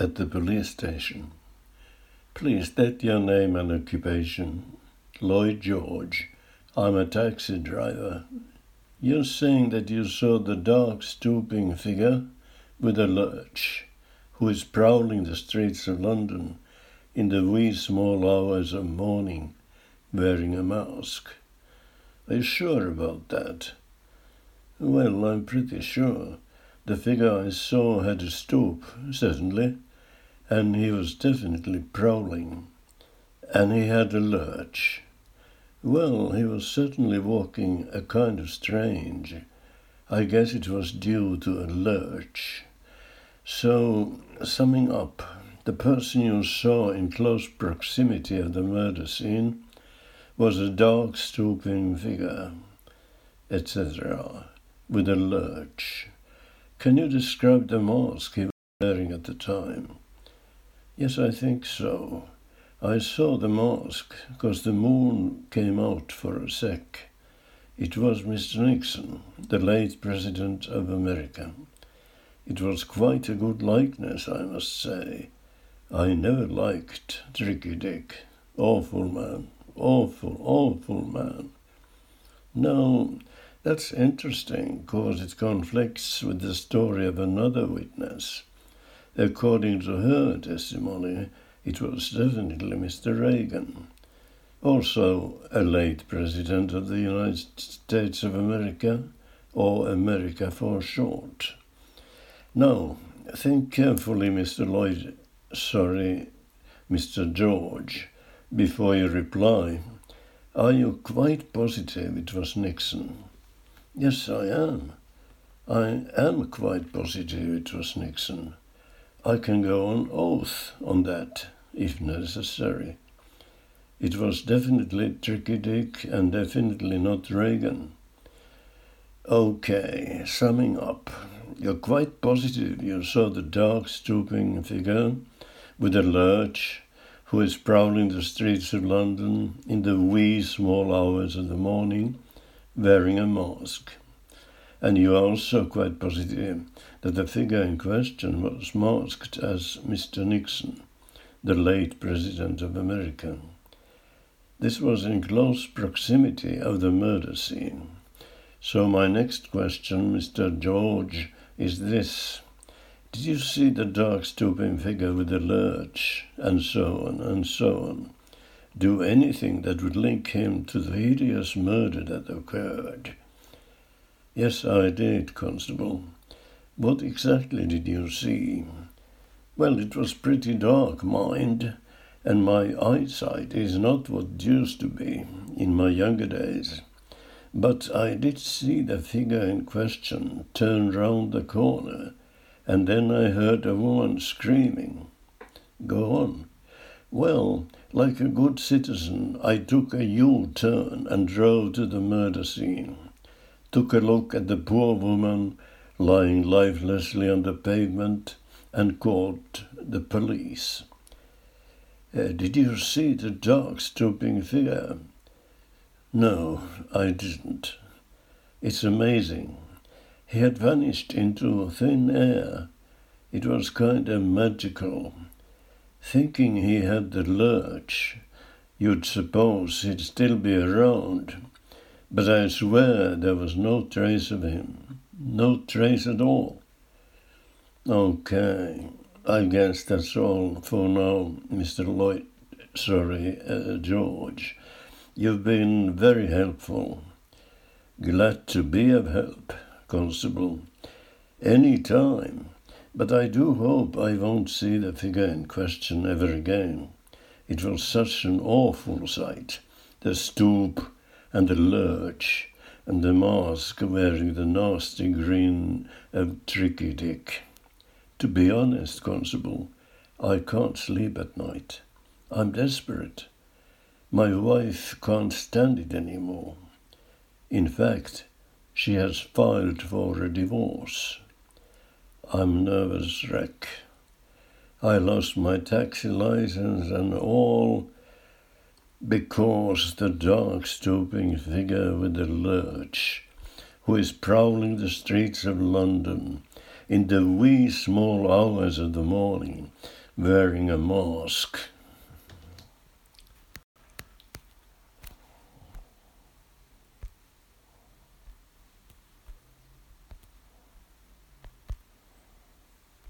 at the police station. Please state your name and occupation. Lloyd George. I'm a taxi driver. You're saying that you saw the dark, stooping figure with a lurch who is prowling the streets of London in the wee small hours of morning wearing a mask. Are you sure about that? Well, I'm pretty sure. The figure I saw had a stoop, certainly, and he was definitely prowling. And he had a lurch. Well, he was certainly walking a kind of strange. I guess it was due to a lurch. So, summing up, the person you saw in close proximity of the murder scene was a dark, stooping figure, etc., with a lurch. Can you describe the mask he was wearing at the time? Yes, I think so. I saw the mask because the moon came out for a sec. It was Mr. Nixon, the late President of America. It was quite a good likeness, I must say. I never liked Tricky Dick. Awful man, awful, awful man. No, that's interesting because it conflicts with the story of another witness. According to her testimony, it was definitely Mr. Reagan, also a late President of the United States of America, or America for short. Now, think carefully, Mr. Lloyd, sorry, Mr. George, before you reply. Are you quite positive it was Nixon? Yes, I am. I am quite positive it was Nixon. I can go on oath on that, if necessary. It was definitely Tricky Dick and definitely not Reagan. Okay, summing up. You're quite positive you saw the dark, stooping figure with a lurch who is prowling the streets of London in the wee small hours of the morning wearing a mask. And you are also quite positive that the figure in question was masked as Mr. Nixon, the late President of America. This was in close proximity of the murder scene. So, my next question, Mr. George, is this Did you see the dark, stooping figure with the lurch, and so on, and so on, do anything that would link him to the hideous murder that occurred? Yes, I did, Constable. What exactly did you see? Well, it was pretty dark, mind, and my eyesight is not what it used to be in my younger days. But I did see the figure in question turn round the corner, and then I heard a woman screaming. Go on. Well, like a good citizen, I took a U turn and drove to the murder scene. Took a look at the poor woman lying lifelessly on the pavement and called the police. Uh, did you see the dark, stooping figure? No, I didn't. It's amazing. He had vanished into thin air. It was kind of magical. Thinking he had the lurch, you'd suppose he'd still be around, but I swear there was no trace of him. No trace at all. Okay, I guess that's all for now, Mr. Lloyd. Sorry, uh, George. You've been very helpful. Glad to be of help, Constable. Any time. But I do hope I won't see the figure in question ever again. It was such an awful sight. The stoop and the lurch and the mask wearing the nasty grin of Tricky Dick. To be honest, Constable, I can't sleep at night. I'm desperate. My wife can't stand it any more. In fact, she has filed for a divorce. I'm nervous wreck. I lost my taxi license and all because the dark stooping figure with the lurch, who is prowling the streets of London in the wee small hours of the morning, wearing a mask